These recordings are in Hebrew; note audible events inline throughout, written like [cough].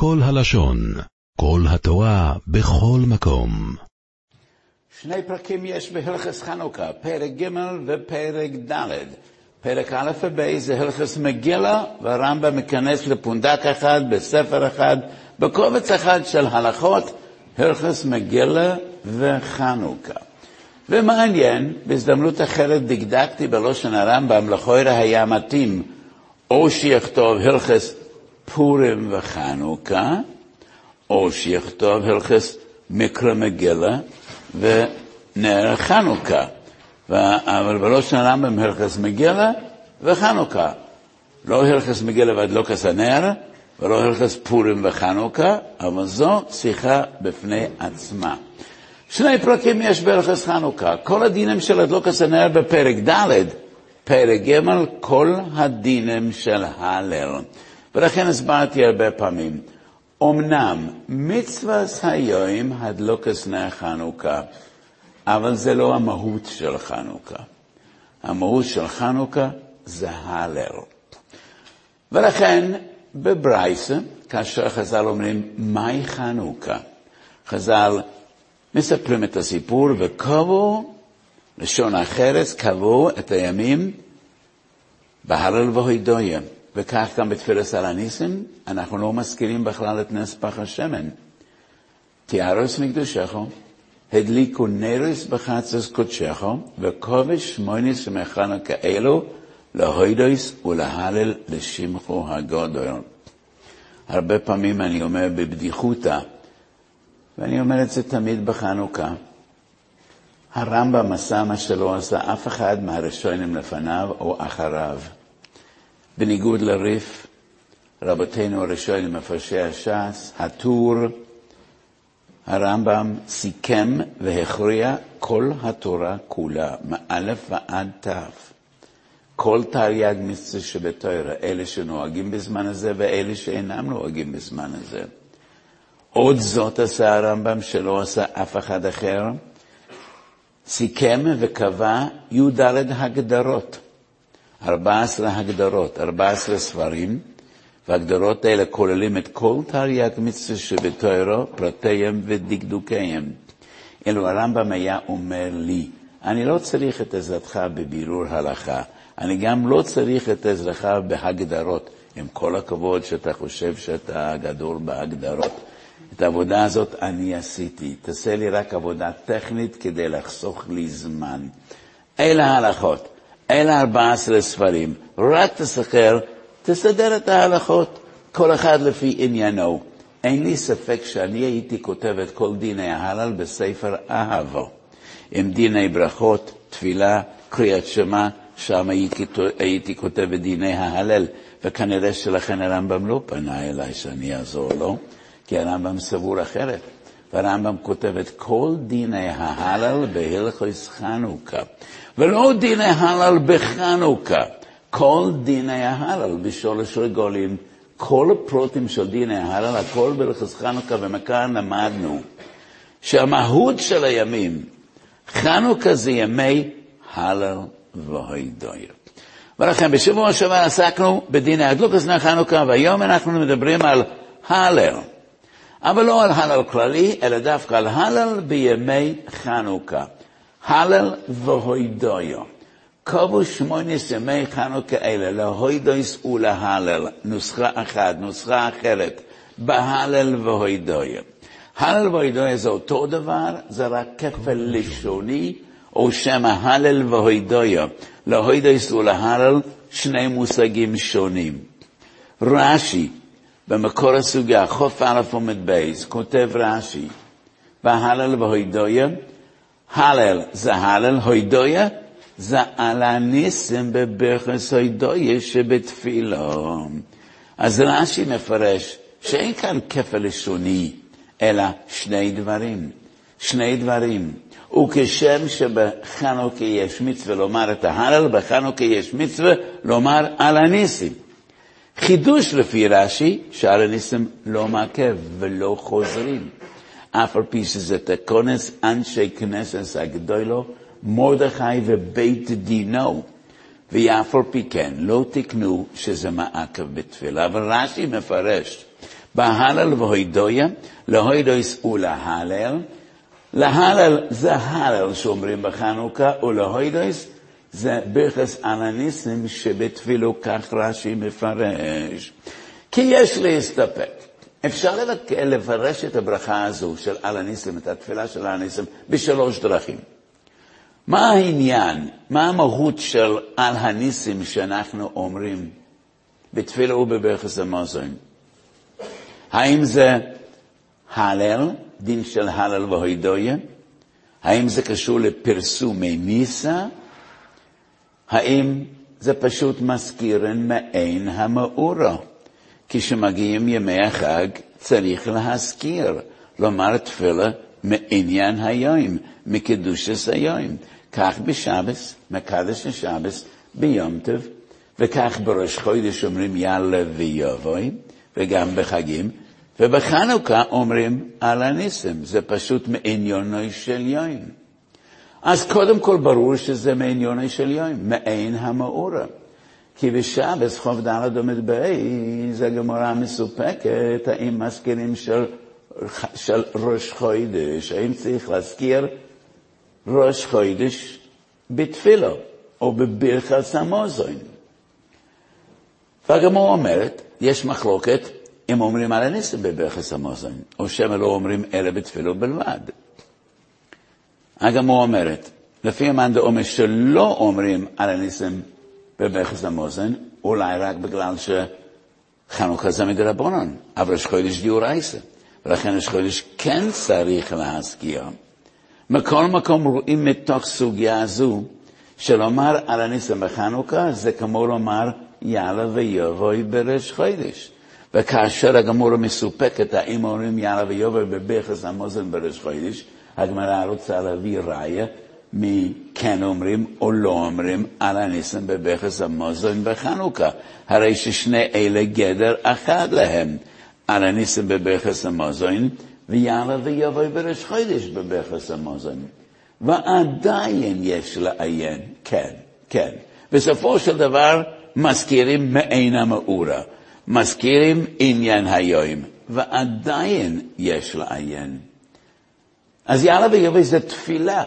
כל הלשון, כל התורה, בכל מקום. שני פרקים יש בהלכס חנוכה, פרק ג' ופרק ד'. פרק א' וב' זה הלכס מגילה, והרמב"ם מכנס לפונדק אחד, בספר אחד, בקובץ אחד של הלכות, הלכס מגילה וחנוכה. ומעניין, בהזדמנות אחרת דקדקתי בלושן הרמב"ם, לכאורה היה מתאים או שיכתוב הלכס פורים וחנוכה, או שיכתוב הלכס מקרא מגילה ונר חנוכה. אבל בלושן הרמב"ם הלכס מגילה וחנוכה. לא הלכס מגילה והדלוקס הנר, ולא הלכס פורים וחנוכה, אבל זו שיחה בפני עצמה. שני פרקים יש בהלכס חנוכה. כל הדינים של הדלוקס הנר בפרק ד', פרק ג', כל הדינים של הלל. ולכן הסברתי הרבה פעמים. אמנם מצווה היום הדלוקס נר חנוכה, אבל זה לא המהות של חנוכה. המהות של חנוכה זה הלל. ולכן בברייסה, כאשר חז"ל אומרים, מהי חנוכה? חז"ל מספרים את הסיפור וקבעו, לשון החרס, קבעו את הימים בהלל והוידויה. וכך גם בתפילת הניסים, אנחנו לא מזכירים בכלל את נס פח השמן. תיארוס מקדושךו, הדליקו נרס בחצס קודשךו, וכובש שמוניס ומחנוכה אלו, להוידויס ולהלל לשמחו הגודל. הרבה פעמים אני אומר בבדיחותא, ואני אומר את זה תמיד בחנוכה, הרמב"ם עשה מה שלא עשה אף אחד מהראשונים לפניו או אחריו. בניגוד לריף, רבותינו הראשונים, מפרשי הש"ס, הטור, הרמב"ם סיכם והכריע כל התורה כולה, מאלף ועד תו. כל תרי"ג מצווה שבתורה, אלה שנוהגים בזמן הזה ואלה שאינם נוהגים בזמן הזה. עוד זאת עשה הרמב"ם שלא עשה אף אחד אחר, סיכם וקבע י"ד הגדרות, 14 הגדרות, 14 ספרים, והגדרות האלה כוללים את כל תרי"ג מצווה שבתוירו, פרטיהם ודקדוקיהם. אילו הרמב"ם היה אומר לי, אני לא צריך את עזרתך בבירור הלכה, אני גם לא צריך את עזרתך בהגדרות, עם כל הכבוד שאתה חושב שאתה גדול בהגדרות. את העבודה הזאת אני עשיתי, תעשה לי רק עבודה טכנית כדי לחסוך לי זמן. אלה ההלכות, אלה 14 ספרים, רק תסחר, תסדר את ההלכות, כל אחד לפי עניינו. אין לי ספק שאני הייתי כותב את כל דיני ההלל בספר אהבו, עם דיני ברכות, תפילה, קריאת שמע, שם הייתי, הייתי כותב את דיני ההלל, וכנראה שלכן הרמב"ם לא פנה אליי שאני אעזור לו. כי הרמב"ם סבור אחרת. והרמב"ם כותב את כל דיני ההלל בהלכוס חנוכה, ולא דיני הלל בחנוכה, כל דיני ההלל בשורש רגולים, כל הפרוטים של דיני ההלל, הכל בהלכוס חנוכה, ומכאן למדנו שהמהות של הימים, חנוכה זה ימי הלל והידויה. ולכן בשבוע שעבר עסקנו בדיני הדלוקוס חנוכה, והיום אנחנו מדברים על הלל. אבל לא על הלל כללי, אלא דווקא על הלל בימי חנוכה. הלל והוידויו. קובו שמונס ימי חנוכה אלה, להוידויס ולהלל. נוסחה אחת, נוסחה אחרת, בהלל והוידויו. הלל והוידויו זה אותו דבר, זה רק כפל לשוני, או שם ההלל והוידויו. להוידויס ולהלל, שני מושגים שונים. רש"י, במקור הסוגיה, חוף א' עומד בייס, כותב רש"י, והלל והוידויה, הלל זה הלל, הוידויה זה על הניסים בברכס הוידויה שבתפילו. אז רש"י מפרש שאין כאן כפל לשוני, אלא שני דברים. שני דברים. וכשם שבחנוכה יש מצווה לומר את ההלל, בחנוכה יש מצווה לומר על הניסים. חידוש לפי רש"י, שאר הניסים לא מעכב ולא חוזרים. אף על פי שזה תקונס אנשי כנסת הגדולו, מרדכי ובית דינו. ואף על פי כן, לא תקנו שזה מעכב בתפילה. אבל רש"י מפרש, בהלל והוידויה, להוידויס ולהלל. להלל זה הלל שאומרים בחנוכה, ולהוידויס זה ברכס על הניסים שבתפילו כך רש"י מפרש. כי יש להסתפק. אפשר לפרש את הברכה הזו של על הניסים, את התפילה של על הניסים, בשלוש דרכים. מה העניין, מה המהות של על הניסים שאנחנו אומרים בתפילה ובברכס המוזן? האם זה הלל, דין של הלל והוידויה? האם זה קשור לפרסומי ניסה? האם זה פשוט מזכירן מעין המאורה? כשמגיעים ימי החג צריך להזכיר, לומר תפילה מעניין היום, מקדושס היום. כך בשבס, מקדש השבס, ביום טוב, וכך בראש חודש אומרים יאללה ויבואי, וגם בחגים, ובחנוכה אומרים על הניסים, זה פשוט מעניונו של יום. אז קודם כל ברור שזה מעניונו של יום, מעין המאורה. כי בשבס חוב ד' עומד באי, זה גמורה מסופקת, האם מזכירים של, של ראש חודש, האם צריך להזכיר ראש חודש בתפילו, או בברכת המוזוין. והגמור אומרת, יש מחלוקת אם אומרים על הניסים בברכת המוזוין, או שמא לא אומרים אלא בתפילו בלבד. הגמור אומרת, לפי המאן דאומר שלא אומרים על הניסים בברכת המוזן, אולי רק בגלל שחנוכה זה מדרבנן, אבל ראש חודש דיורייסה, ולכן ראש חודש כן צריך להזכיר. מכל מקום רואים מתוך סוגיה זו, שלומר על הניסים בחנוכה זה כמו לומר יאללה ויבואי בראש חודש. וכאשר הגמורה מסופקת, האם אומרים יאללה ויבואי בברכת המוזן בראש חודש, הגמרא רוצה להביא ראיה מי כן אומרים או לא אומרים על הניסים בבכס המוזון בחנוכה. הרי ששני אלה גדר אחד להם. על הניסים בבכס המוזון, ויאללה ויבוא בראש חודש בבכס המוזון. ועדיין יש לעיין, כן, כן. בסופו של דבר מזכירים מעין המאורה, מזכירים עניין היום, ועדיין יש לעיין. אז יאללה ויבוא זה תפילה.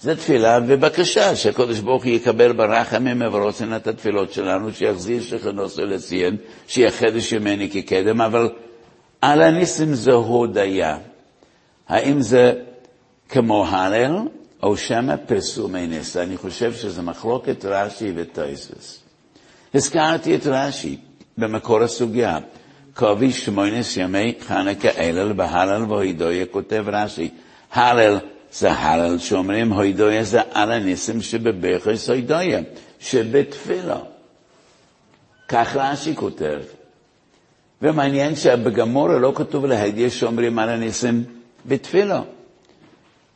זה תפילה ובקשה שהקדוש ברוך הוא יקבל ברחמים ורוצן את התפילות שלנו, שיחזיר שכנוסו לציין, שיחדש ימני כקדם, אבל על הניסים זה הודיה. האם זה כמו הלל, או שמא פרסומי נס? אני חושב שזה מחלוקת רש"י וטויסוס. הזכרתי את רש"י במקור הסוגיה. קובי שמונס ימי חנקה אלל בהלל והידויה כותב רש"י. הלל זה הלל שאומרים הוידויה זה על הניסים שבברכס הוידויה, שבתפילה. כך רש"י כותב. ומעניין שבגמורה לא כתוב להדיה שאומרים על הניסים בתפילה.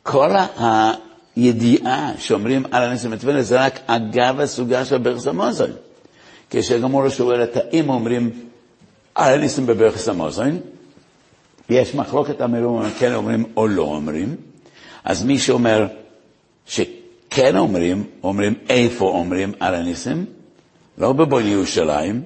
כל הידיעה שאומרים על הניסים בתפילה זה רק אגב הסוגה של ברכס המוזון. כשגמורה שואלת האם אומרים על הניסים בברכס המוזון, יש מחלוקת אמרו, כן אומרים או לא אומרים. אז מי שאומר שכן אומרים, אומרים איפה אומרים על הניסים, לא בבון ירושלים,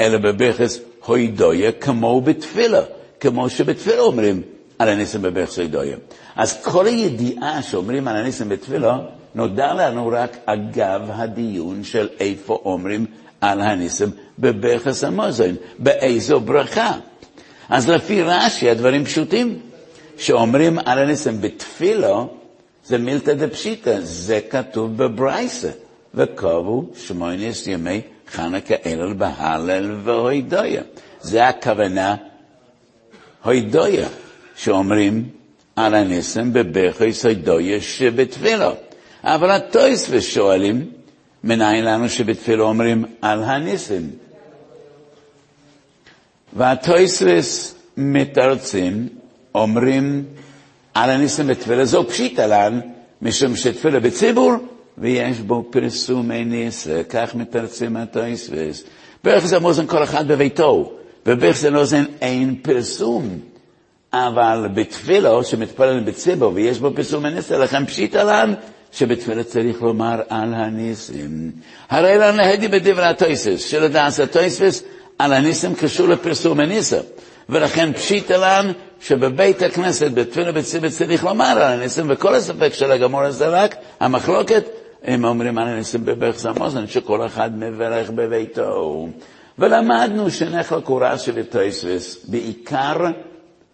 אלא בברכס הוידויה, כמו בתפילה, כמו שבתפילה אומרים על הניסים בברכס הוידויה. אז כל הידיעה שאומרים על הניסים בתפילה, נודע לנו רק אגב הדיון של איפה אומרים על הניסים בברכס המוזן, באיזו ברכה. אז לפי רש"י הדברים פשוטים. שאומרים על הניסים בתפילו, זה מילתא דפשיטא, זה כתוב בברייסה, וקובו שמוינס ימי חנוכה אלל בהלל והוידויה. זה הכוונה הוידויה, שאומרים על הניסים בברכס הוידויה שבתפילו. אבל הטויספס שואלים, מניין לנו שבתפילו אומרים על הניסים? והטויספס מתרצים אומרים על הניסים בתפילה, זו פשיטה לן, משום שתפילה בציבור, ויש בו פרסומי ניסה, כך מתרצים הטויסווס. בערך זה מוזן כל אחד בביתו, ובערך זה נוזן אין פרסום. אבל בתפילה, שמתפלל בציבור ויש בו פרסום הניסה, לכן פשיטה לן, שבתפילה צריך לומר על הניסים. הרי לנו להדי בדברי הטויסס, שלדעס הטויסס על הניסים קשור לפרסום הניסה. ולכן פשיטא לן שבבית הכנסת, בתפילה צריך לומר על הניסים, וכל הספק של הגמור הזה רק המחלוקת, הם אומרים על הניסים בברך סמוזן, שכל אחד מברך בביתו. ולמדנו שנחל קורה של תויסווס, בעיקר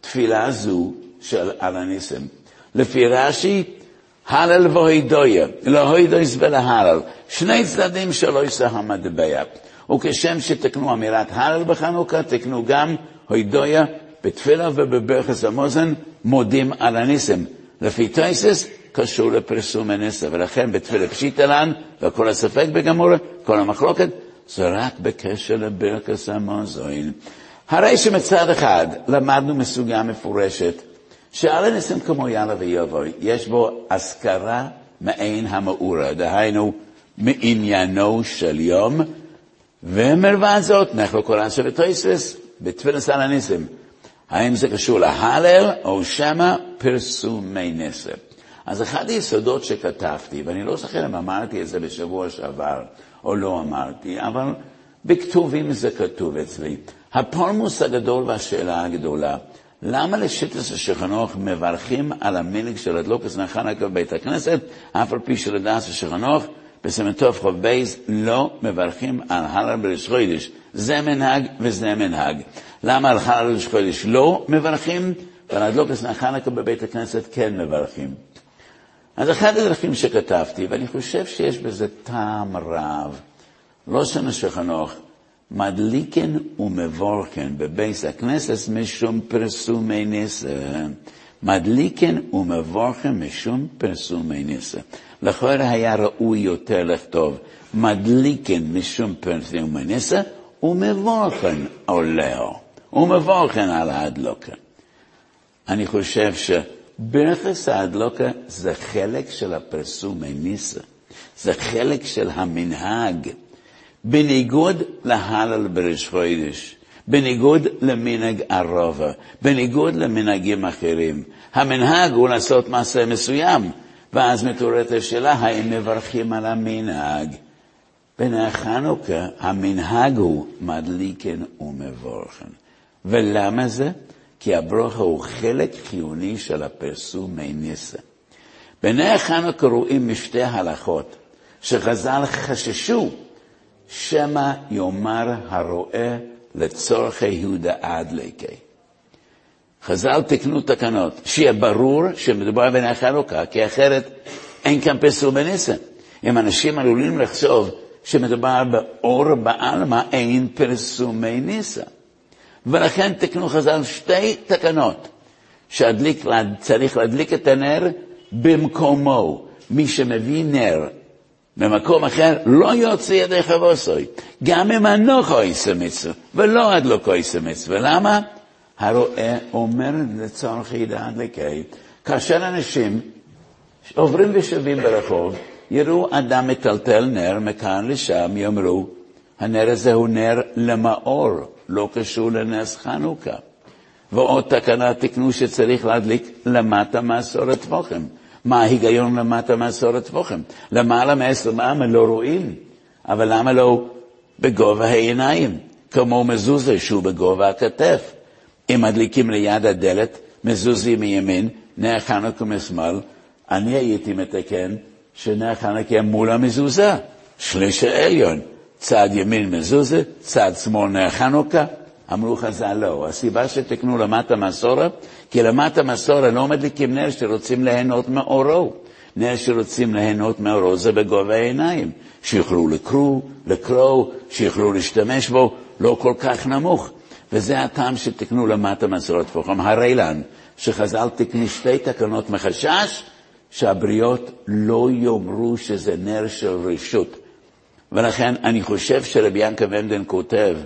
תפילה זו של על הניסים. לפי רש"י, הלל והוידויה, להוידויס ולהלל, שני צדדים שלא יישא המטבע. וכשם שתקנו אמירת הלל בחנוכה, תקנו גם הוידויה בתפילה ובברכס המוזן, מודים על הניסים. לפי טייסס, קשור לפרסום הניסה, ולכן בתפילה פשיטלן, וכל הספק בגמור, כל המחלוקת, זה רק בקשר לברכס המוזן. הרי שמצד אחד למדנו מסוגה מפורשת שעל הניסים כמו יאללה ויבוא, יש בו אזכרה מעין המאורה, דהיינו מעניינו של יום, ומלבד זאת, נחלו קוראן של תויסס, בתפילת על הניסים. האם זה קשור להלל או שמא פרסומי נסר? אז אחד היסודות שכתבתי, ואני לא זוכר אם אמרתי את זה בשבוע שעבר או לא אמרתי, אבל בכתובים זה כתוב אצלי. הפולמוס הגדול והשאלה הגדולה, למה לשיטס השולחן ערוך מברכים על המנהג של הדלוקס נר חנוכה בבית הכנסת, אף על פי שלדעת השולחן ערוך בסימן תוף חוף בייס לא מברכים על הלל בראש חודש. זה מנהג וזה מנהג. למה על הלל בראש חודש לא מברכים, ועל הדלוקס נר חנוכה בבית הכנסת כן מברכים? אז אחד הדרכים שכתבתי, ואני חושב שיש בזה טעם רב, לא שמשך חנוך, מדליקן ומבורכן בבייס הכנסת משום פרסומי ניסה. מדליקן ומבורכן משום פרסומי ניסה. לכאורה היה ראוי יותר לכתוב מדליקן משום פרסומי ניסה ומבורכן עולהו. ומבורכן על ההדלוקה. אני חושב שברכס ההדלוקה זה חלק של הפרסומי ניסה. זה חלק של המנהג. בניגוד להלל בראש חודש, בניגוד למנהג ערבה, בניגוד למנהגים אחרים. המנהג הוא לעשות מעשה מסוים, ואז מתעוררת השאלה האם מברכים על המנהג. בני חנוכה המנהג הוא מדליקן ומבורכן. ולמה זה? כי הברוכה הוא חלק חיוני של הפרסום מי ניסה. בני חנוכה רואים משתי הלכות שחז"ל חששו שמא יאמר הרועה לצורכי יהודה עד ליקי. חז"ל תקנו תקנות, שיהיה ברור שמדובר בני חנוכה, כי אחרת אין כאן פרסום בניסן. אם אנשים עלולים לחשוב שמדובר באור בעלמא, אין פרסומי ניסה. ולכן תקנו חז"ל שתי תקנות, שצריך להדליק את הנר במקומו. מי שמביא נר במקום אחר לא יוצא ידי חבוסוי, גם אם אנוכו מצווה, ולא עד לא כויסה מצווה. למה? הרואה אומר לצורך ידעת לקי, כאשר אנשים עוברים ושבים ברחוב, יראו אדם מטלטל נר מכאן לשם, יאמרו, הנר הזה הוא נר למאור, לא קשור לנס חנוכה. ועוד תקנה תקנו שצריך להדליק למטה מעשור טבוחם. מה ההיגיון למטה מעשור טבוחם? למעלה מעשר מעמה לא רואים, אבל למה לא בגובה העיניים, כמו מזוזה שהוא בגובה הכתף? אם מדליקים ליד הדלת, מזוזי מימין, נר חנוכה משמאל, אני הייתי מתקן שנר חנוכה מול המזוזה, שליש העליון, צד ימין מזוזה, צד שמאל נר חנוכה. אמרו חז"ל לא, הסיבה שתקנו למטה מסורה, כי למטה מסורה לא מדליקים נר שרוצים ליהנות מאורו. נר שרוצים ליהנות מאורו זה בגובה העיניים, שיוכלו לקרוא, לקרוא, שיוכלו להשתמש בו, לא כל כך נמוך. וזה הטעם שתקנו למטה מסורת פוחם. הרי לן, שחז"ל תקנו שתי תקנות מחשש, שהבריות לא יאמרו שזה נר של רשות. ולכן אני חושב שרבי ינקה ומדן כותב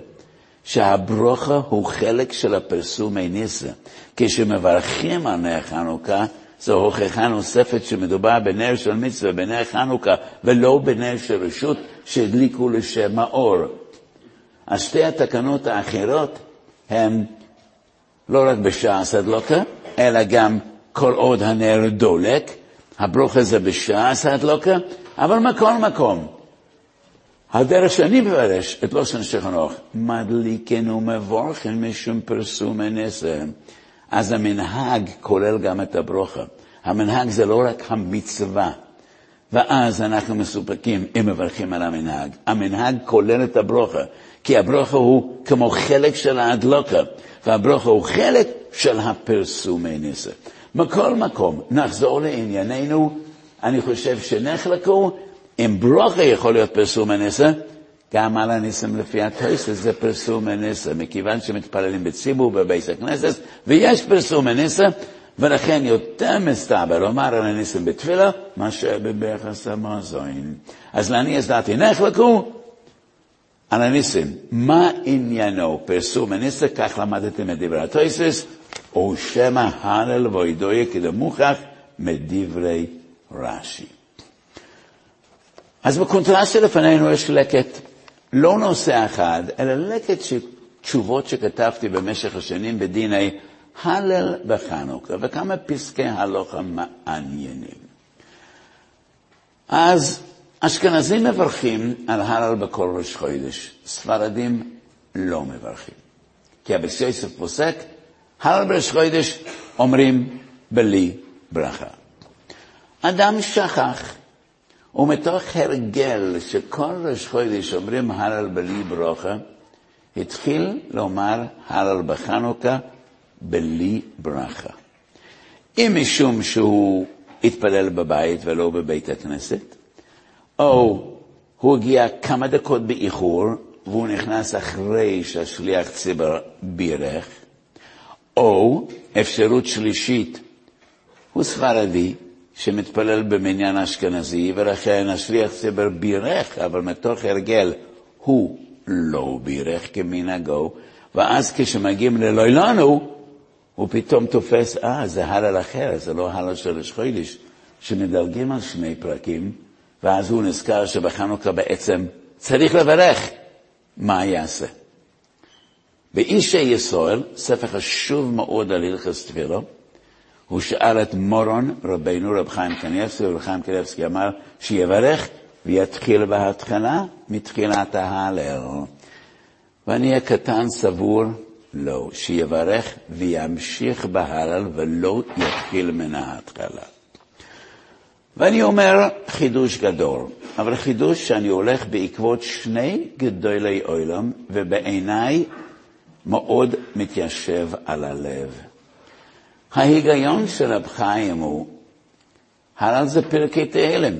שהברוכה הוא חלק של הפרסומי ניסה. כשמברכים על נר חנוכה, זו הוכחה נוספת שמדובר בנר של מצווה, בנר חנוכה, ולא בנר של רשות שהדליקו לשם האור. אז שתי התקנות האחרות הם לא רק בשעה סדלוקה, אלא גם כל עוד הנר דולק, הברוכה זה בשעה סדלוקה, אבל מכל מקום. הדרך שאני מפרש את לושן שכנוך, מדליקן ומבורכן משום פרסום הנסה. אז המנהג כולל גם את הברוכה. המנהג זה לא רק המצווה, ואז אנחנו מסופקים אם מברכים על המנהג. המנהג כולל את הברוכה, כי הברוכה הוא כמו חלק של ההדלוקה, והברוכה הוא חלק של הפרסומי ניסה. מכל מקום, נחזור לענייננו, אני חושב שנחלקו, אם ברוכה יכול להיות פרסום הניסה, גם על הניסים לפי הטויסס זה פרסום הניסה, מכיוון שמתפללים בציבור בבית הכנסת, ויש פרסום הניסה, ולכן יותר מסתבר לומר על הניסים בתפילה, מאשר בברכס המזון. אז לעני דעתי נחלקו על הניסים. מה עניינו פרסום הניסה, כך למדתם מדברי הטויסס, או שמא הלל ואידויה כדמוכח מדברי רש"י. אז בקונטרסט שלפנינו יש לקט, לא נושא אחד, אלא לקט של תשובות שכתבתי במשך השנים בדיני הלל וחנוכה, וכמה פסקי הלוכה מעניינים. אז אשכנזים מברכים על הלל בכל ראש חודש, ספרדים לא מברכים. כי אביס יוסף פוסק, הלל בראש חודש אומרים בלי ברכה. אדם שכח, ומתוך הרגל שכל ראש חודש אומרים הלל בלי ברכה, התחיל לומר הלל בחנוכה בלי ברכה. אם משום שהוא התפלל בבית ולא בבית הכנסת, או הוא הגיע כמה דקות באיחור והוא נכנס אחרי שהשליח ציבר בירך, או אפשרות שלישית, הוא ספרדי שמתפלל במניין אשכנזי, ולכן השליח ציבר בירך, אבל מתוך הרגל הוא לא בירך כמנהגו, ואז כשמגיעים ללילנו, הוא פתאום תופס, אה, זה הלל אחר, זה לא הלל של חודש, שמדלגים על שני פרקים, ואז הוא נזכר שבחנוכה בעצם צריך לברך. מה יעשה? באישי ישראל, ספר חשוב מאוד על הלכס תפילו, הוא שאל את מורון, רבינו רב חיים קניאבסקי, ורב חיים קניאבסקי אמר שיברך ויתחיל בהתחלה מתחילת ההלל. ואני הקטן סבור לא, שיברך וימשיך בהלל ולא יתחיל מן ההתחלה. ואני אומר חידוש גדול, אבל חידוש שאני הולך בעקבות שני גדולי עולם, ובעיניי מאוד מתיישב על הלב. ההיגיון של רב חיים הוא, הלל זה פרקי תהלם,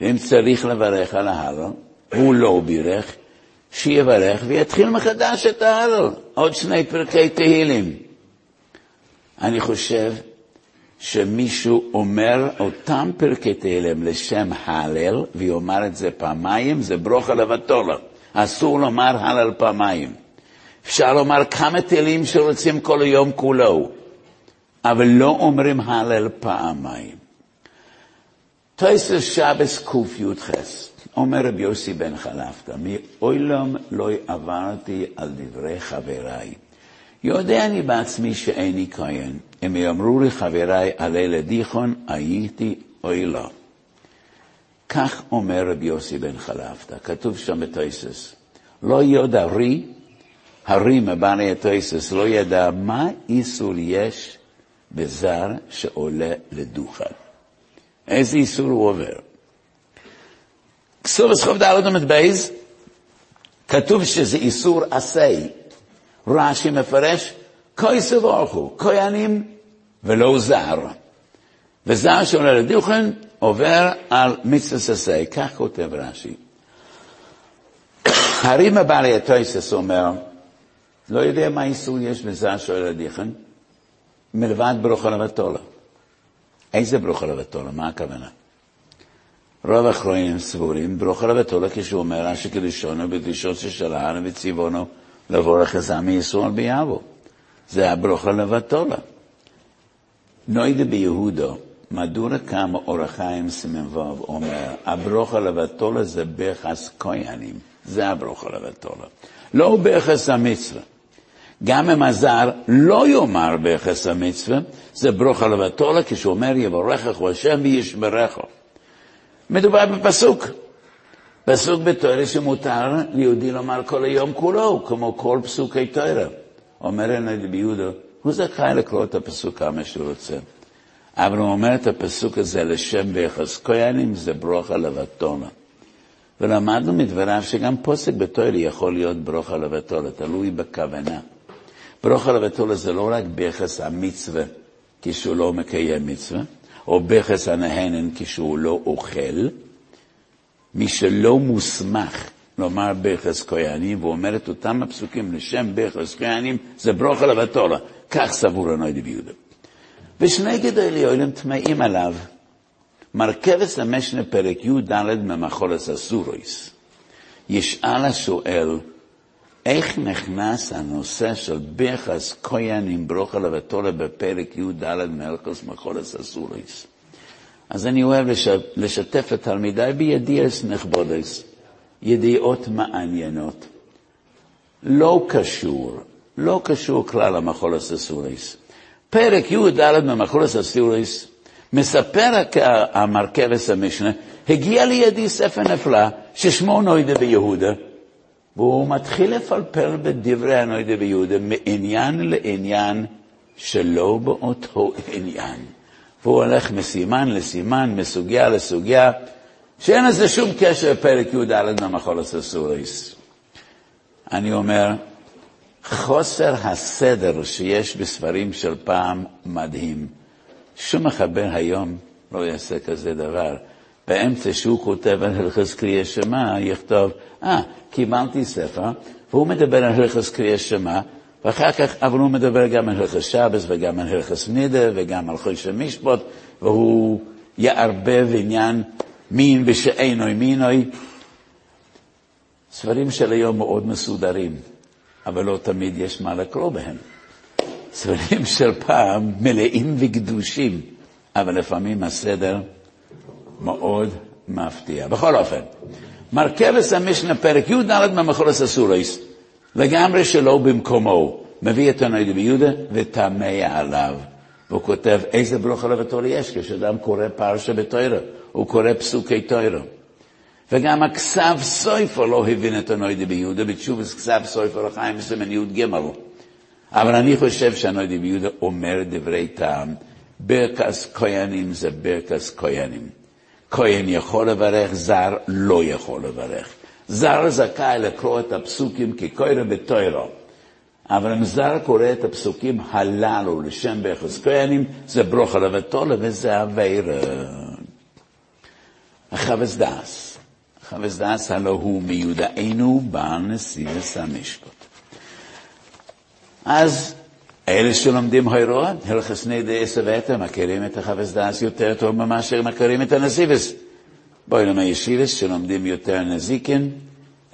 ואם צריך לברך על ההלל, הוא לא בירך, שיברך ויתחיל מחדש את ההלל, עוד שני פרקי תהילים. אני חושב שמישהו אומר אותם פרקי תהילים לשם הלל, ויאמר את זה פעמיים, זה ברוכה לבטולה. אסור לומר הלל פעמיים. אפשר לומר כמה תהילים שרוצים כל היום כולו, אבל לא אומרים הלל פעמיים. טייסס שבס קי"ח אומר רבי יוסי בן חלפתא, מעולם לא עברתי על דברי חבריי. יודע אני בעצמי שאיני כהן. אם יאמרו לי חבריי עלי לדיכון, הייתי אוי לא. כך אומר רבי יוסי בן חלפתא, כתוב שם בתויסס. לא ידע רי, הרי מבעלי התויסס, לא ידע מה איסור יש בזר שעולה לדוכן. איזה איסור הוא עובר? כסוב סחוב ד' עמד כתוב שזה איסור עשה. רש"י מפרש, כוי סבורכו, כהנים ולא זר. וזר שעולה לדוכן עובר על מצווה עשה, כך כותב רש"י. [coughs] הרים הבעלי התויסס אומר, לא יודע מה איסור יש בזר שעולה לדוכן, מלבד ברוכה לבטולה. איזה ברוכה לבטולה? מה הכוונה? רוב האחרונים סבורים, ברוכה לבטולה כשהוא אומר רש"י כלשונו בקדישות ששלחנו וציוונו לבוא לחסם מייסור על ביאבו. זה הברוכה לבטולה. נוידה ביהודו, מדוע כמה אור החיים סמ"ו אומר, הברוכה לבטולה זה ביחס כהנים, זה הברוכה לבטולה. לא ביחס המצווה. גם אם הזר לא יאמר ביחס המצווה, זה ברוכה לבטולה, כשהוא אומר יבורכך השם וישברכו. מדובר בפסוק. פסוק בתורה שמותר ליהודי לומר כל היום כולו, כמו כל פסוקי תורה. אומר אליי ביהודה, הוא זכאי לקרוא את הפסוק כמה שהוא רוצה. אבל הוא אומר את הפסוק הזה לשם כהנים, זה ברוכה לבטונה. ולמדנו מדבריו שגם פוסק בתוירה יכול להיות ברוכה לבטולה, תלוי בכוונה. ברוכה לבטולה זה לא רק ביחס המצווה כשהוא לא מקיים מצווה, או ביחס הנהנן כשהוא לא אוכל. מי שלא מוסמך לומר ביחס כהנים, ואומר את אותם הפסוקים לשם ביחס כהנים, זה ברוכה לבטולה. כך סבור הנוידי ביהודה. ושני גדולי אוילם טמאים עליו. מרכבס המשנה פרק י"ד ממחולס אסורויס. ישאל השואל, איך נכנס הנושא של ביחס כהן עם ברוכה לבטולה בפרק י"ד מאלכוס מחולס אסורויס? אז אני אוהב לשתף את תלמידיי בידיעס נכבודס, ידיעות מעניינות. לא קשור, לא קשור כלל למחולס אסוריס. פרק י"ד במחולס אסוריס מספר המרכבס המשנה, הגיע לידי ספר נפלא ששמו נוידה ביהודה, והוא מתחיל לפלפל בדברי הנוידה ביהודה מעניין לעניין שלא באותו עניין. והוא הולך מסימן לסימן, מסוגיה לסוגיה, שאין לזה שום קשר לפרק י"ד במחולס אסוריס. אני אומר, חוסר הסדר שיש בספרים של פעם מדהים. שום מחבר היום לא יעשה כזה דבר. באמצע שהוא כותב על הלכס קריאה שמע, יכתוב, אה, ah, קיבלתי ספר, והוא מדבר על הלכס קריאה שמע, ואחר כך, אבל הוא מדבר גם על הלכס שבס וגם על הלכס נידה וגם על חוש משפוט, והוא יערבב עניין מין ושאינוי מינוי. ספרים של היום מאוד מסודרים. אבל לא תמיד יש מה לקרוא בהם. ספרים של פעם מלאים וקדושים, אבל לפעמים הסדר מאוד מפתיע. בכל אופן, מרכבס המשנה פרק י"ד במחולס אסוריס, לגמרי שלא במקומו, מביא את הנוידי ביהודה ותמה עליו. והוא כותב איזה ברוכה לבטול יש כשאדם קורא פרשה בתוירה, הוא קורא פסוקי תוירה. וגם הכסב סויפר לא הבין את הנוידי ביהודה, בתשובס כסב סויפר לחיים בסימן י"ג. אבל אני חושב שהנוידי ביהודה אומר דברי טעם, ברכס כהנים זה ברכס כהנים. כהן יכול לברך, זר לא יכול לברך. זר זכאי לקרוא את הפסוקים כקורא בתוירו. אבל אם זר קורא את הפסוקים הללו לשם ברכס כהנים, זה ברוכה לבטולה וזה אביירה. החוות דעס. חוות דעס הלא הוא מיודענו בעל נסיבס המשפט. אז אלה שלומדים הוירואה, הלכס נידה איסור והיתר, מכירים את החוות דעס יותר טוב ממה שמכירים את הנסיבס. בואי נאמר ישיבס שלומדים יותר נזיקין,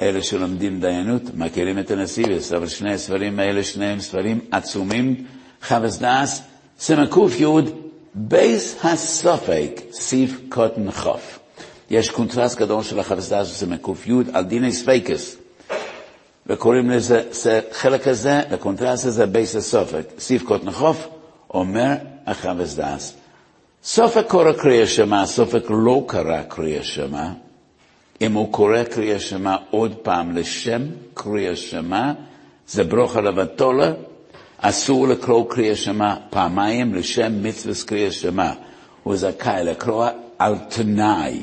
אלה שלומדים דיינות מכירים את הנסיבס, אבל שני הספרים האלה, שניהם ספרים עצומים, חוות דעס, סימן קוף יוד, בייס הסופק, סעיף קוטן חוף. יש קונטרס גדול של החוות דעס מקיף על דיני ספייקס. וקוראים לזה, חלק הזה, לקונטרס הזה, בייס הסופק. סעיף קוטן חוף אומר החוות דעס. סופק קורא קריאה שמע, סופק לא קרא קריאה שמע. אם הוא קורא קריאה שמע עוד פעם לשם קריאה שמע, זה ברוכה לבטולה. אסור לקרוא קריאה שמע פעמיים לשם מצווה קריאה שמע. הוא זכאי לקרוא על תנאי.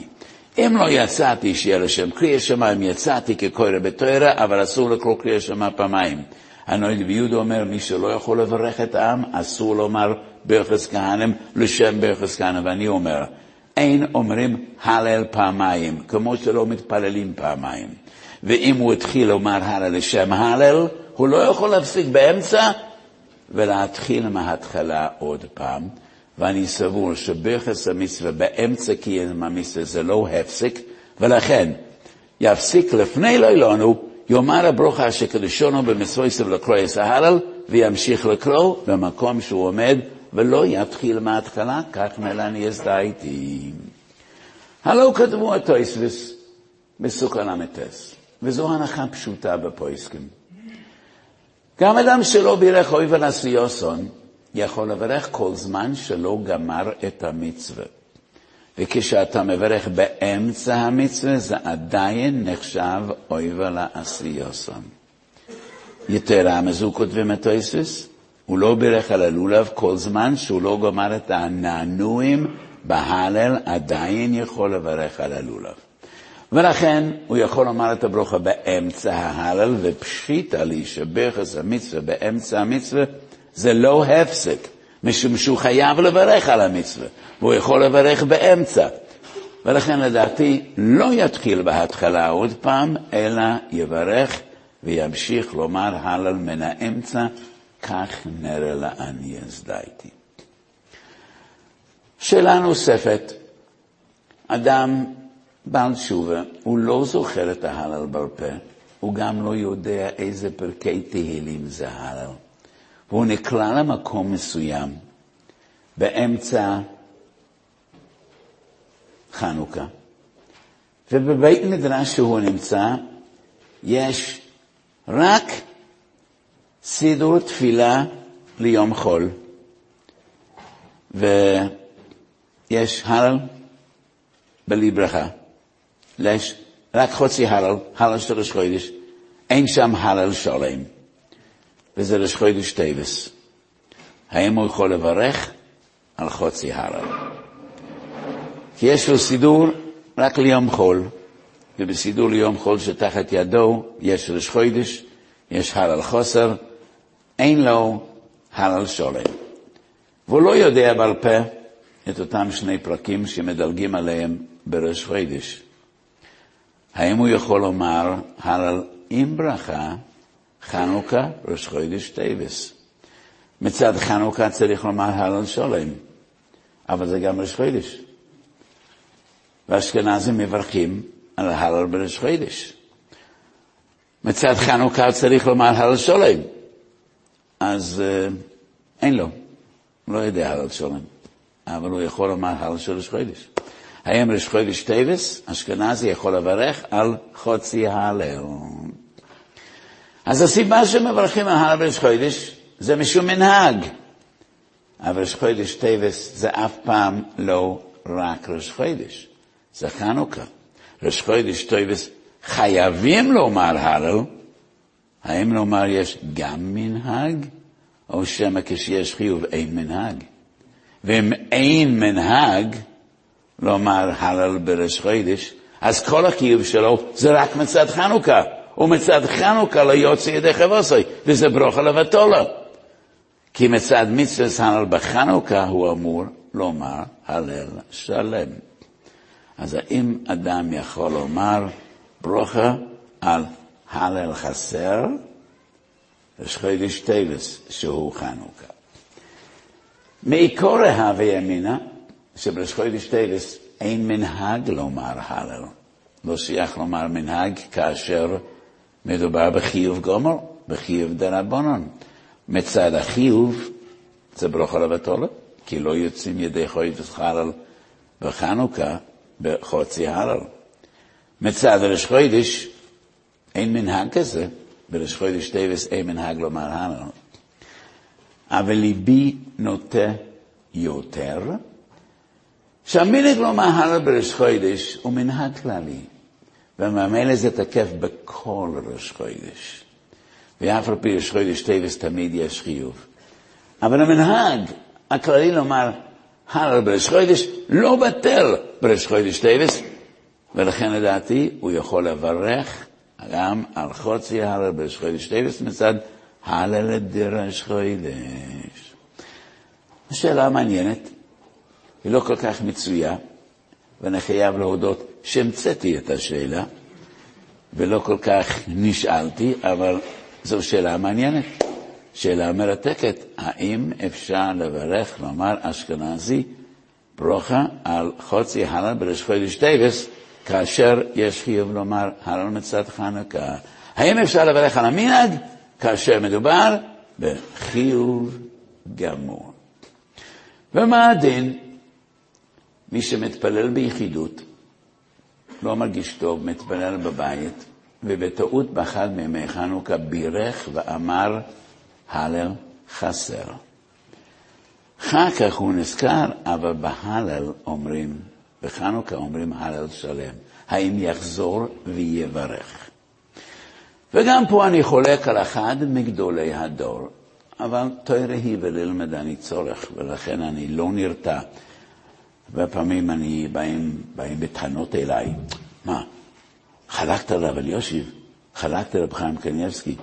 אם לא יצאתי שיהיה לשם קריאה שמע, אם יצאתי כקורא בתוירה, אבל אסור לקרוא קריאה שמע פעמיים. הנויד ביהודה אומר, מי שלא יכול לברך את העם, אסור לומר ברכס כהנם לשם ברכס כהנם. ואני אומר, אין אומרים הלל פעמיים, כמו שלא מתפללים פעמיים. ואם הוא התחיל לומר הלל לשם הלל, הוא לא יכול להפסיק באמצע ולהתחיל מההתחלה עוד פעם. ואני סבור שברכס המצווה באמצע קיום המצווה זה לא הפסיק, ולכן יפסיק לפני לילונו, יאמר הברוכה שקדושונו במסויסב לקרוא את ההלל, וימשיך לקרוא במקום שהוא עומד, ולא יתחיל מההתחלה, כך מלני הזדהיתי. הלא כתבו הטויסוויס בסוכה ל"ס, וזו הנחה פשוטה בפויסקים. גם אדם שלא בירך אוי ונסיוסון, יכול לברך כל זמן שלא גמר את המצווה. וכשאתה מברך באמצע המצווה, זה עדיין נחשב אויבר לעשיוסם. יתרה מזו כותבים את אויסוס, הוא לא בירך על הלולב כל זמן שהוא לא גומר את הנענועים בהלל, עדיין יכול לברך על הלולב. ולכן הוא יכול לומר את הברוכה באמצע ההלל, ופשיטא לי שברכס המצווה באמצע המצווה זה לא הפסק, משום שהוא חייב לברך על המצווה, והוא יכול לברך באמצע. ולכן לדעתי לא יתחיל בהתחלה עוד פעם, אלא יברך וימשיך לומר הלל מן האמצע, כך נראה לעני הזדייתי. שאלה נוספת, אדם בעל תשובה, הוא לא זוכר את ההלל בעל פה, הוא גם לא יודע איזה פרקי תהילים זה הלל. והוא נקלע למקום מסוים באמצע חנוכה, ובבית מדרש שהוא נמצא, יש רק סידור תפילה ליום חול, ויש הלל בלי ברכה. יש רק חוצי הלל, הלל של ראש חודש, אין שם הלל שלם, וזה ראש חודש טייבס. האם הוא יכול לברך על חוצי הלל? כי יש לו סידור רק ליום חול, ובסידור ליום חול שתחת ידו יש ראש חודש, יש הלל חוסר, אין לו הלל שולם. והוא לא יודע בעל פה את אותם שני פרקים שמדלגים עליהם בראש חודש. האם הוא יכול לומר הלל עם ברכה, חנוכה, ראש חודש טייבס? מצד חנוכה צריך לומר הלל שולם, אבל זה גם ראש חודש. ואשכנזים מברכים על הלל בראש חודש. מצד חנוכה צריך לומר הלל שולם, אז uh, אין לו, לא יודע הלל שולם, אבל הוא יכול לומר הלל של ראש חודש. האם ראש חודש טייבס, אשכנזי יכול לברך על חוצי ההלל. אז הסיבה שמברכים על הלל בראש חודש זה משום מנהג. אבל ראש חודש טייבס זה אף פעם לא רק ראש חודש, זה חנוכה. ראש חודש טבת חייבים לומר הלל, האם לומר יש גם מנהג, או שמא כשיש חיוב אין מנהג? ואם אין מנהג, לומר הלל בראש חודש, אז כל החיוב שלו זה רק מצד חנוכה, ומצד חנוכה לא יוצא ידי חבוסי, וזה ברכה לבטלה. כי מצד מצווה הלל בחנוכה הוא אמור לומר הלל שלם. אז האם אדם יכול לומר ברכה על הלל חסר? ראש חודש טבת, שהוא חנוכה. מעיקרא הוה אמינא, שבראש חודש טבת אין מנהג לומר הלל. לא שייך לומר מנהג כאשר מדובר בחיוב גמור, בחיוב דרבנן. מצד החיוב זה ברכה לבטלה, כי לא יוצאים ידי חובת הלל בחנוכה בחצי הלל. מצד ראש חודש אין מנהג כזה, בראש חודש טבת אין מנהג לומר הלל. אבל ליבי נוטה יותר, שהמנהג לומר הלל בראש חודש הוא מנהג כללי, וממילא זה תקף בכל ראש חודש. ואף על פי ראש חודש טבת תמיד יש חיוב. אבל המנהג הכללי לומר הלל בראש חודש לא בטל בראש חודש טבת, ולכן לדעתי הוא יכול לברך גם על חצי הלל בראש חודש טבת מצד הלל דראש חודש. השאלה מעניינת, היא לא כל כך מצויה, ואני חייב להודות שהמצאתי את השאלה, ולא כל כך נשאלתי, אבל זו שאלה מעניינת. שאלה מרתקת, האם אפשר לברך, לומר אשכנזי, ברכה על חצי הלל בראש חודש טבת, כאשר יש חיוב לומר הלל מצד חנוכה. האם אפשר לברך על המנהג כאשר מדובר בחיוב גמור? ומה הדין? מי שמתפלל ביחידות, לא מרגיש טוב, מתפלל בבית, ובטעות באחד מימי חנוכה בירך ואמר הלל חסר. אחר כך הוא נזכר, אבל בהלל אומרים בחנוכה אומרים הלל שלם. האם יחזור ויברך? וגם פה אני חולק על אחד מגדולי הדור, אבל תוירה היא וללמד אני צורך, ולכן אני לא נרתע. הרבה פעמים אני באים, באים בטענות אליי, מה, חלקת עליו על יושיב, חלקת על חיים קניבסקי,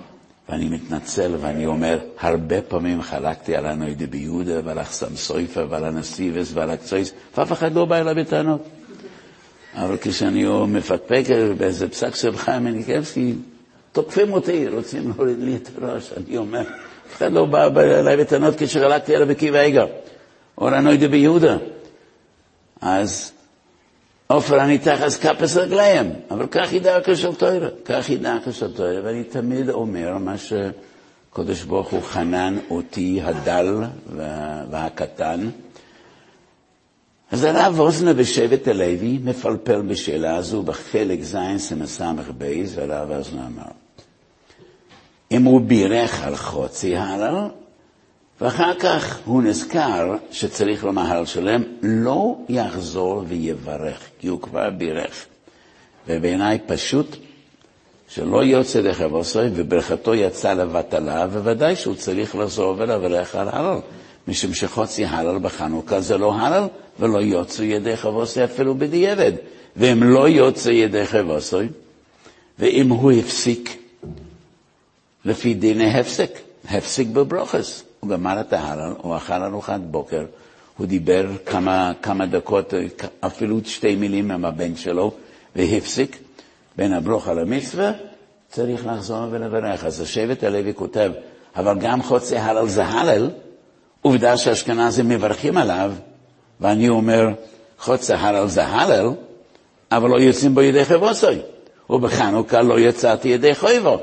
ואני מתנצל ואני אומר, הרבה פעמים חלקתי על הנוידה ביהודה ועל החסם סויפה ועל הנסיבס ועל הקצויס, ואף אחד לא בא אליי בטענות. אבל כשאני מפקפק באיזה פסק של חיים קניבסקי, תוקפים אותי, רוצים להוריד לי את הראש. אני אומר, אף אחד לא בא אליי בטענות כשחלקתי עליו בקיב איגר, או על הנודע ביהודה. אז עפר אני תחת כפות רגליהם, אבל כך היא דרכה של תורה, כך היא דרכה של תורה, ואני תמיד אומר מה שקדוש ברוך הוא חנן אותי הדל והקטן. אז הרב וואזנר בשבט הלוי מפלפל בשאלה הזו בחלק ז' סימן ס"ב, והרב וואזנר אמר, אם הוא בירך על חצי הלל, ואחר כך הוא נזכר שצריך לומר הלל שלם, לא יחזור ויברך, כי הוא כבר בירך. ובעיניי פשוט שלא יוצא דרך אבוסוי, וברכתו יצא לבטלה, וודאי שהוא צריך לחזור ולברך על הלל. משום שחוצי הלל בחנוכה זה לא הלל, ולא יוצא ידי חבוסי אפילו בדיעבד. ואם לא יוצא ידי חבוסי, ואם הוא הפסיק לפי דיני הפסק, הפסיק בברוכס. הוא גמר את ההלל, הוא אכל ארוחת בוקר, הוא דיבר כמה, כמה דקות, אפילו שתי מילים עם הבן שלו, והפסיק בין הברוכה למצווה, צריך לחזור ולברך. אז השבט הלוי כותב, אבל גם חוצי הלל זה הלל, עובדה שאשכנזים מברכים עליו, ואני אומר, חוצי הלל זה הלל, אבל לא יוצאים בו ידי חברוסוי, ובחנוכה לא יצאתי ידי חויבו.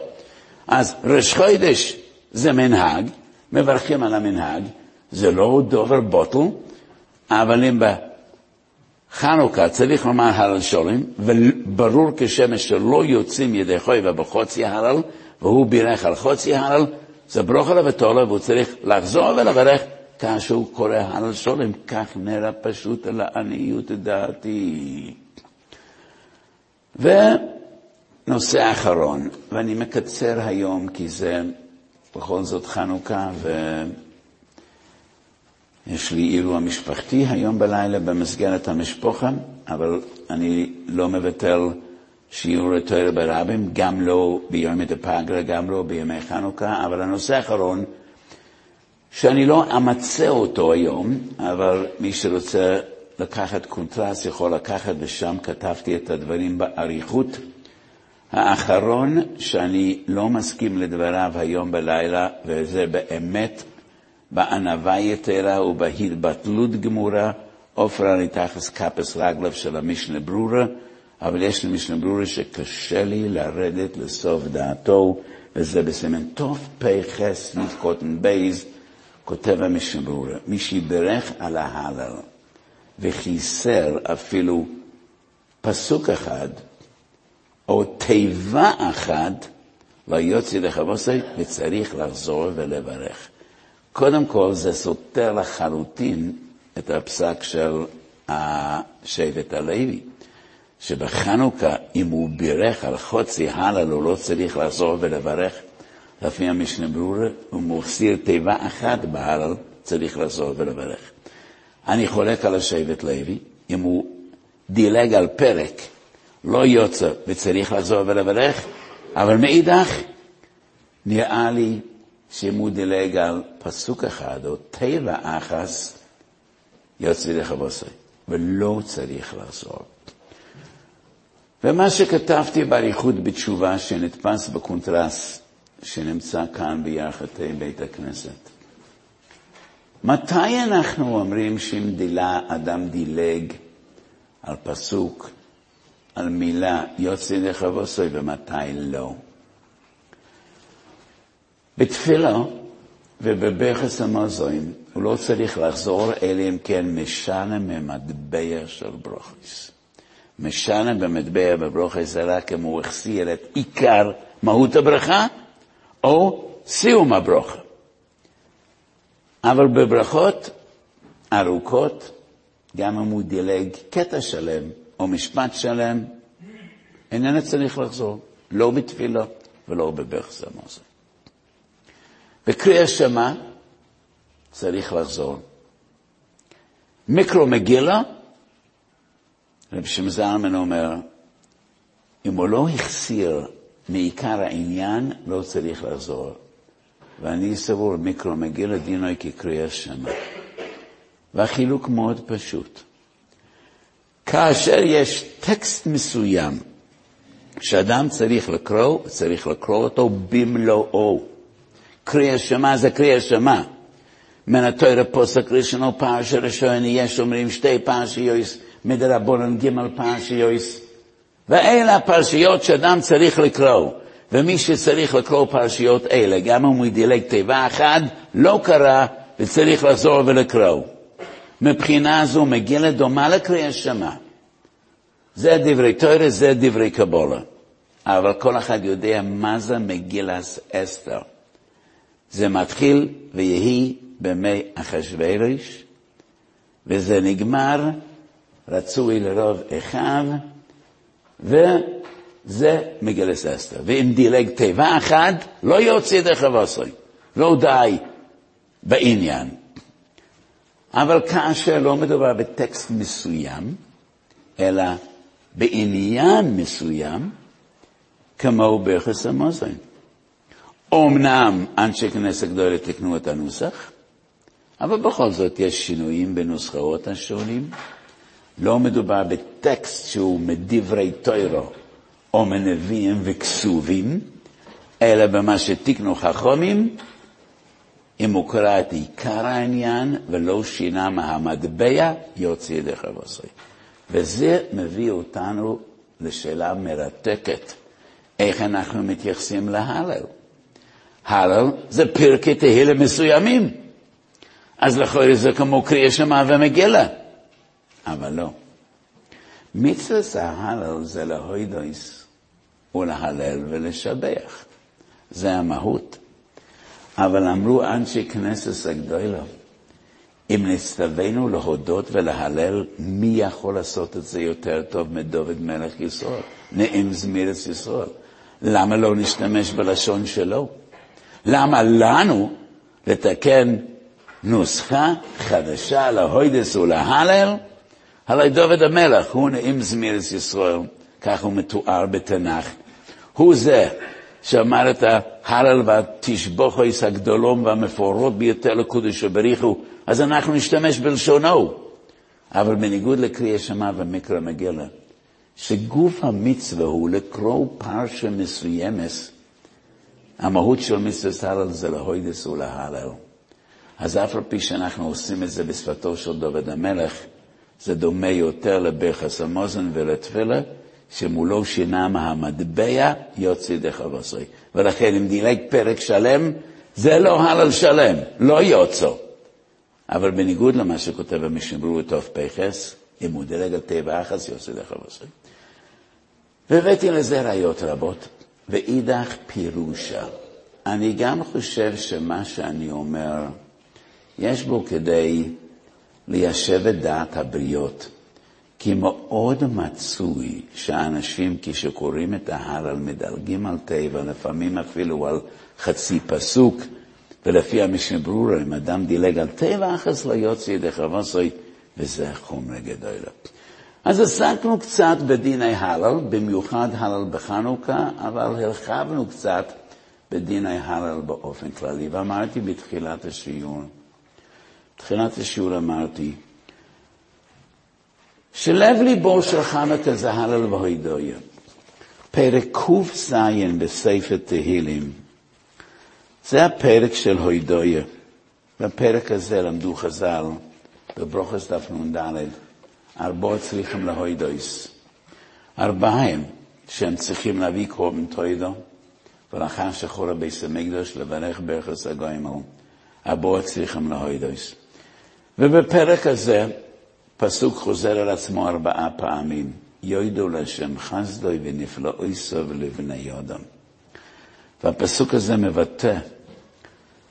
אז ראש חודש זה מנהג, מברכים על המנהג, זה לא דובר בוטל, אבל אם בחנוכה צריך לומר הלל שולים, וברור כשמש שלא יוצאים ידי חויבה בחוצי הלל, והוא בירך על חוצי הלל, זה ברוכה לבטולה, והוא צריך לחזור ולברך כאשר הוא קורא הלל שולים. כך נראה פשוט לעניות דעתי. ונושא אחרון, ואני מקצר היום כי זה בכל זאת חנוכה, ויש לי אירוע משפחתי היום בלילה במסגרת המשפחה, אבל אני לא מבטל שיעור תואר ברבים, גם לא ביום הפגרה, גם לא בימי חנוכה, אבל הנושא האחרון, שאני לא אמצה אותו היום, אבל מי שרוצה לקחת קונטרס יכול לקחת, ושם כתבתי את הדברים באריכות. האחרון שאני לא מסכים לדבריו היום בלילה, וזה באמת בענווה יתרה ובהתבטלות גמורה, עפר אני תחת כפות רגליו של המשנה ברורה, אבל יש למשנה ברורה שקשה לי לרדת לסוף דעתו, וזה בסימן תפ"ח קטן ב', כותב המשנה ברורה, מי שיברך על ההלל וחיסר אפילו פסוק אחד, או תיבה אחת, לא יוצא לחבוסי, וצריך לחזור ולברך. קודם כל, זה סותר לחלוטין את הפסק של שבט הלוי, שבחנוכה, אם הוא בירך על חוצי הלל, הוא לא צריך לחזור ולברך. לפי המשנה ברורה, הוא מוסיר תיבה אחת בהלל, צריך לחזור ולברך. אני חולק על השבט לוי, אם הוא דילג על פרק לא יוצא וצריך לחזור ולברך, אבל מאידך, נראה לי שאם הוא דילג על פסוק אחד או טבע אחס, יוצא לכבוסי, ולא צריך לחזור. ומה שכתבתי באריכות בתשובה שנתפס בקונטרס שנמצא כאן ביחדי בית הכנסת. מתי אנחנו אומרים שאם דילה, אדם דילג על פסוק על מילה יוצא לחבוסוי ומתי לא. בתפילה ובבכס המזון הוא לא צריך לחזור, אלא אם כן משנה ממטבע של ברוכס. משנה במטבע בברוכס זה רק אם הוא החסיר את עיקר מהות הברכה, או סיום הברוכה. אבל בברכות ארוכות גם אם הוא דילג קטע שלם או משפט שלם, איננו צריך לחזור, לא בתפילה ולא בברך זמוזן. בקריאה שמה צריך לחזור. מיקרו מגילה, רב שמזלמן אומר, אם הוא לא החסיר מעיקר העניין, לא צריך לחזור. ואני סבור מיקרו מגילה דינוי כקריאה שמה. והחילוק מאוד פשוט. כאשר יש טקסט מסוים שאדם צריך לקרוא, צריך לקרוא אותו במלואו. קריאה שמה זה קריאה שמה. מן התוירה פוסק ראשון או פרשה ראשון, יש אומרים שתי פרשיות, מדרבנן ג' פרשיות. ואלה הפרשיות שאדם צריך לקרוא. ומי שצריך לקרוא פרשיות אלה, גם אם הוא דילג תיבה אחת, לא קרא וצריך לחזור ולקרוא. מבחינה זו מגילה דומה לקריאה שמה. זה דברי תוירה, זה דברי קבולה. אבל כל אחד יודע מה זה מגילס אסתר. זה מתחיל ויהי בימי אחשוורש, וזה נגמר רצוי לרוב אחד, וזה מגילס אסתר. ואם דילג תיבה אחת, לא יוצא דרך אבוסוי, לא די בעניין. אבל כאשר לא מדובר בטקסט מסוים, אלא בעניין מסוים, כמו ברכס המוזן. אמנם אנשי כנסת גדולה תקנו את הנוסח, אבל בכל זאת יש שינויים בנוסחאות השונים. לא מדובר בטקסט שהוא מדברי תוירו או מנביאים וכסובים, אלא במה שתקנו חכמים, את עיקר העניין ולא שינה מהמטבע, יוצא ידי חבוסי. וזה מביא אותנו לשאלה מרתקת, איך אנחנו מתייחסים להלל. הלל זה פרקי תהילה מסוימים. אז לכאורה זה כמו קריאה שמע ומגילה. אבל לא. מצווה ההלל זה להוידויס ולהלל ולשבח. זה המהות. אבל אמרו אנשי כנסת הגדולה, אם נצטווינו להודות ולהלל, מי יכול לעשות את זה יותר טוב מדוד מלך ישראל, נעים זמירס ישראל? למה לא נשתמש בלשון שלו? למה לנו לתקן נוסחה חדשה להוידס ולהלל? הרי דוד המלך הוא נעים זמירס ישראל, כך הוא מתואר בתנ"ך. הוא זה שאמר את ההלל והתשבוכויס הגדולום והמפוארות ביותר לקודש ובריחו, אז אנחנו נשתמש בלשונו. אבל בניגוד לקריאה שמע ומקרא מגילה, שגוף המצווה הוא לקרוא פרשה מסוימת, המהות של מצווה הלל זה להוידס ולהלל. אז אף על פי שאנחנו עושים את זה בשפתו של דוד המלך, זה דומה יותר לברכס המוזן ולתפילה, שמולו שינה מהמטבע יוצא אבוסוי. ולכן אם דילג פרק שלם, זה לא הלל שלם, לא יוצא. אבל בניגוד למה שכותב המשמרו טוב פכס, אם הוא דילג על טבע אחס, יוצא אבוסוי. והבאתי לזה ראיות רבות, ואידך פירושה. אני גם חושב שמה שאני אומר, יש בו כדי ליישב את דעת הבריות. כי מאוד מצוי שאנשים כשקוראים את ההלל מדלגים על טבע, לפעמים אפילו על חצי פסוק, ולפי המשברור, אם אדם דילג על טבע, אחס לא יוצא ידי חבוסוי, וזה חומר גדול. אז עסקנו קצת בדיני הלל, במיוחד הלל בחנוכה, אבל הרחבנו קצת בדיני הלל באופן כללי, ואמרתי בתחילת השיעור, בתחילת השיעור אמרתי, שלב ליבו של חנוכה זה הלל והוידויה. פרק ק"ז בספר תהילים, זה הפרק של הוידויה. בפרק הזה למדו חז"ל, בברוכס דף נ"ד, ארבעה צריכים להוידויס. ארבעה שהם צריכים להביא קורבן תוידו, ולאחר שחור הביס המקדוש לברך ברכס הגויים ההוא. ארבעה צריכים להוידויס. ובפרק הזה, פסוק חוזר על עצמו ארבעה פעמים, יוידו לשם חסדוי ונפלאוי סוב לבני יודם. והפסוק הזה מבטא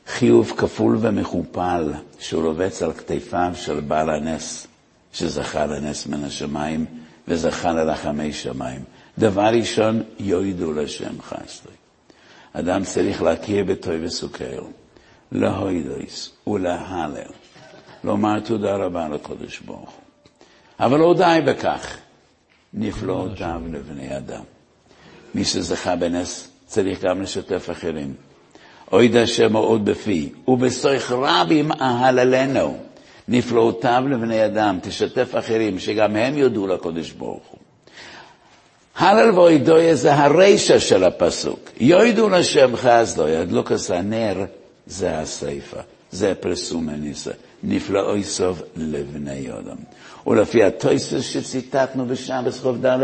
חיוב כפול ומכופל שהוא רובץ על כתפיו של בעל הנס, שזכה לנס מן השמיים וזכה לרחמי שמיים. דבר ראשון, יועידו לשם חסדוי. אדם צריך להכיר בטוי וסוכר, להוידויס ולהלל, לומר תודה רבה לקודש ברוך הוא. אבל לא די בכך, נפלאותיו לבני אדם. מי שזכה בנס צריך גם לשתף אחרים. אוי השם מאוד בפי, ובסויך רבים אהללנו. נפלאותיו לבני אדם, תשתף אחרים, שגם הם יודו לקודש ברוך הוא. הלל ואוידויה זה הרישה של הפסוק. יוידו לשם חסדו, ידלוקס הנר זה הסיפה, זה פרסום הניסה. נפלאוי סוף לבני אדם. ולפי הטויסס שציטטנו בשבס חוב ד'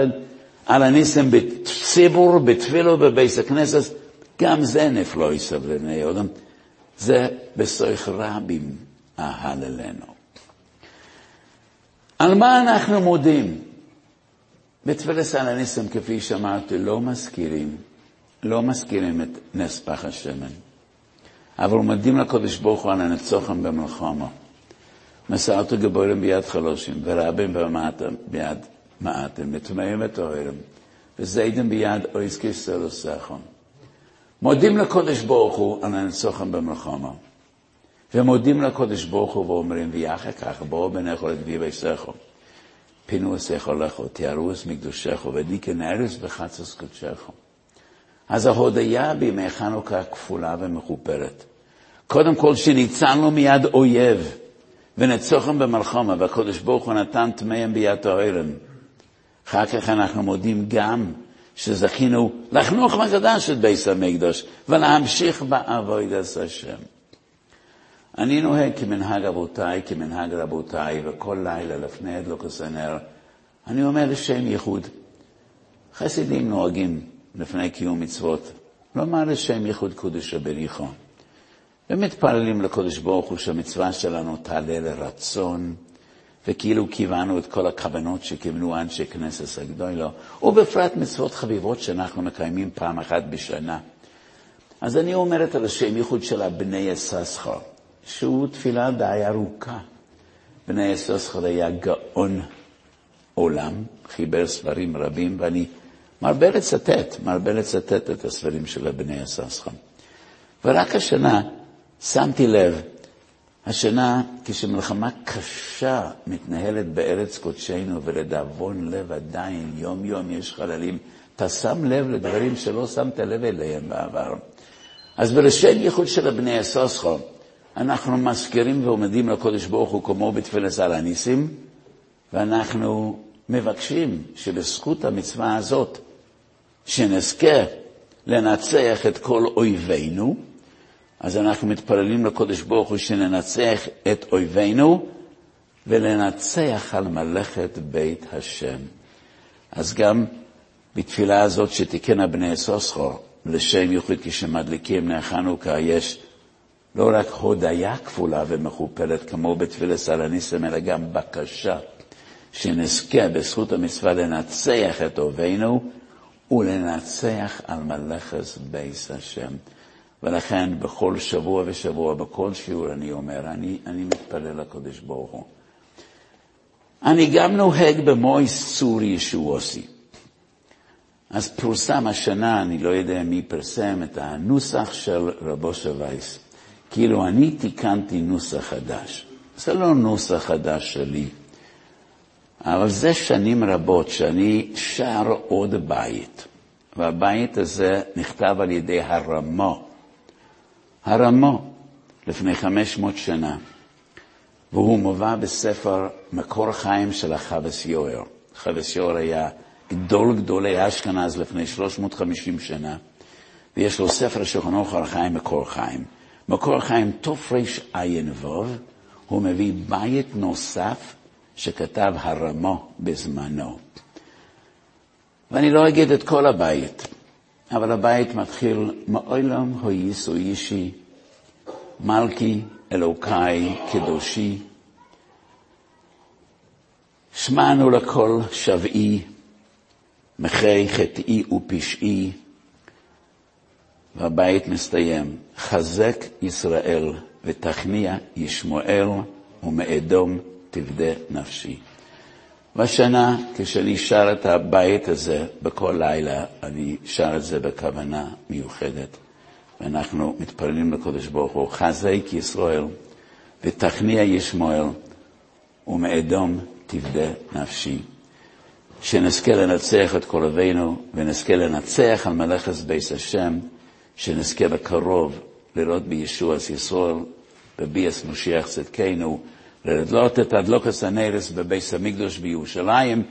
על הניסם בציבור, בתפילו, בבייס הכנסת, גם זה נפלאוי סוף לבני אדם. זה בסויך רבים אהללנו. על מה אנחנו מודים? בתפילת על הניסם, כפי שאמרתי, לא מזכירים, לא מזכירים את נס פח השמן, אבל מודים לקודש ברוך הוא על הנצוחם במלחמה. מסרתו גבורים ביד חלושים, ורבים ביד מעטם, וטמאים וטהרם, וזיידם ביד אויז כיסר וסחון. מודים לקודש ברוך הוא על הנצוחם במלחמה. ומודים לקודש ברוך הוא ואומרים, ויחר כך בואו בניכו לגבי ביסכו. פינו אסכו לכו, תיארו את מקדושכו, ודיקן ארץ בחצוס קודשכו. אז ההודיה בימי חנוכה כפולה ומכופרת. קודם כל, שניצלנו מיד אויב, ונצוחם במלחמה, והקודש ברוך הוא נתן טמאם ביד האוהלם. אחר כך אנחנו מודים גם שזכינו לחנוך מחדש את בית המקדוש, ולהמשיך בעבודת השם. אני נוהג כמנהג אבותיי, כמנהג רבותיי, וכל לילה לפני הדלוקוס הנר, אני אומר לשם ייחוד. חסידים נוהגים לפני קיום מצוות, לומר לשם ייחוד קודש הבריחו. ומתפללים לקודש ברוך הוא שהמצווה שלנו תעלה לרצון, וכאילו קיוונו את כל הכוונות שקיבלו אנשי כנסת הגדולו, ובפרט מצוות חביבות שאנחנו מקיימים פעם אחת בשנה. אז אני אומרת על השם ייחוד של הבני יששכר. שהוא תפילה די ארוכה. בני יסוסחר היה גאון עולם, חיבר ספרים רבים, ואני מרבה לצטט, מרבה לצטט את הספרים של בני יסוסחר. ורק השנה שמתי לב, השנה כשמלחמה קשה מתנהלת בארץ קודשנו, ולדאבון לב עדיין, יום יום יש חללים, אתה שם לב לדברים שלא שמת לב אליהם בעבר. אז בלשם ייחוד של הבני יסוסחר, אנחנו מזכירים ועומדים לקודש ברוך הוא כמו בתפילת על הניסים, ואנחנו מבקשים שבזכות המצווה הזאת, שנזכה לנצח את כל אויבינו, אז אנחנו מתפללים לקודש ברוך הוא שננצח את אויבינו ולנצח על מלאכת בית השם. אז גם בתפילה הזאת שתיקן הבני סוסחו, לשם ייחוד כשמדליקים נר חנוכה, יש לא רק הודיה כפולה ומכופלת כמו בתפילת על הניסים, אלא גם בקשה שנזכה בזכות המצווה לנצח את אויבינו ולנצח על מלאכת בייס השם. ולכן בכל שבוע ושבוע, בכל שיעור אני אומר, אני, אני מתפלל לקודש ברוך הוא. אני גם נוהג במויס צור ישועוסי. אז פורסם השנה, אני לא יודע מי פרסם, את הנוסח של רבו שווייס. כאילו אני תיקנתי נוסח חדש. זה לא נוסח חדש שלי, אבל זה שנים רבות שאני שר עוד בית, והבית הזה נכתב על ידי הרמו. הרמו, לפני 500 שנה, והוא מובא בספר מקור חיים של החבס יואר. חבס יואר היה גדול גדולי אשכנז לפני 350 שנה, ויש לו ספר שכונו חיים מקור חיים. מקור חיים תרע"ו, הוא מביא בית נוסף שכתב הרמו בזמנו. ואני לא אגיד את כל הבית, אבל הבית מתחיל, מעולם הויסו אישי, מלכי אלוקי קדושי, שמענו לכל שבעי, מחי חטאי ופשעי, והבית מסתיים, חזק ישראל ותכניע ישמעאל ומאדום תבדה נפשי. והשנה, כשאני שר את הבית הזה בכל לילה, אני שר את זה בכוונה מיוחדת. ואנחנו מתפללים לקדוש ברוך הוא, חזק ישראל ותכניע ישמעאל, ומאדום תפדה נפשי. שנזכה לנצח את כל אבינו, ונזכה לנצח על מלאכת בית השם, שנזכה בקרוב לראות בישוע ישראל, בביאס משיח צדקנו, לדלות את הדלוקס הנרס בביס המקדוש בירושלים,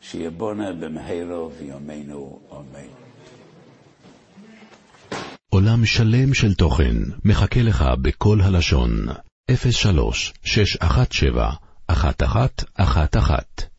שיבונה במהרו ויומנו אמן. עולם שלם של תוכן מחכה לך בכל הלשון, 03 617 1111